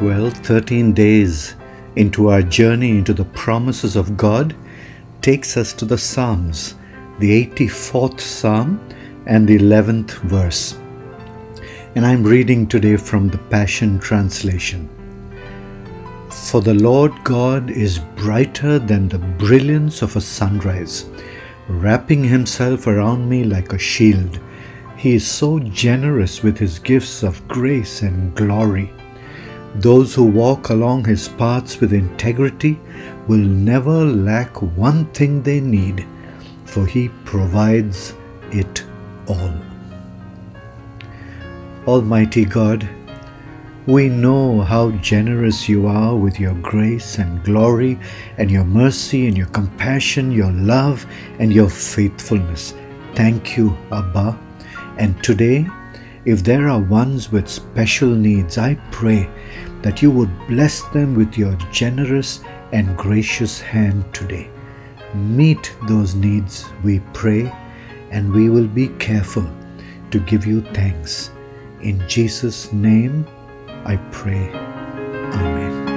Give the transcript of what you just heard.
Well, 13 days into our journey into the promises of God takes us to the Psalms, the 84th Psalm and the 11th verse. And I'm reading today from the Passion Translation. For the Lord God is brighter than the brilliance of a sunrise, wrapping himself around me like a shield. He is so generous with his gifts of grace and glory. Those who walk along his paths with integrity will never lack one thing they need, for he provides it all. Almighty God, we know how generous you are with your grace and glory and your mercy and your compassion, your love and your faithfulness. Thank you, Abba. And today, if there are ones with special needs, I pray that you would bless them with your generous and gracious hand today. Meet those needs, we pray, and we will be careful to give you thanks. In Jesus' name I pray. Amen.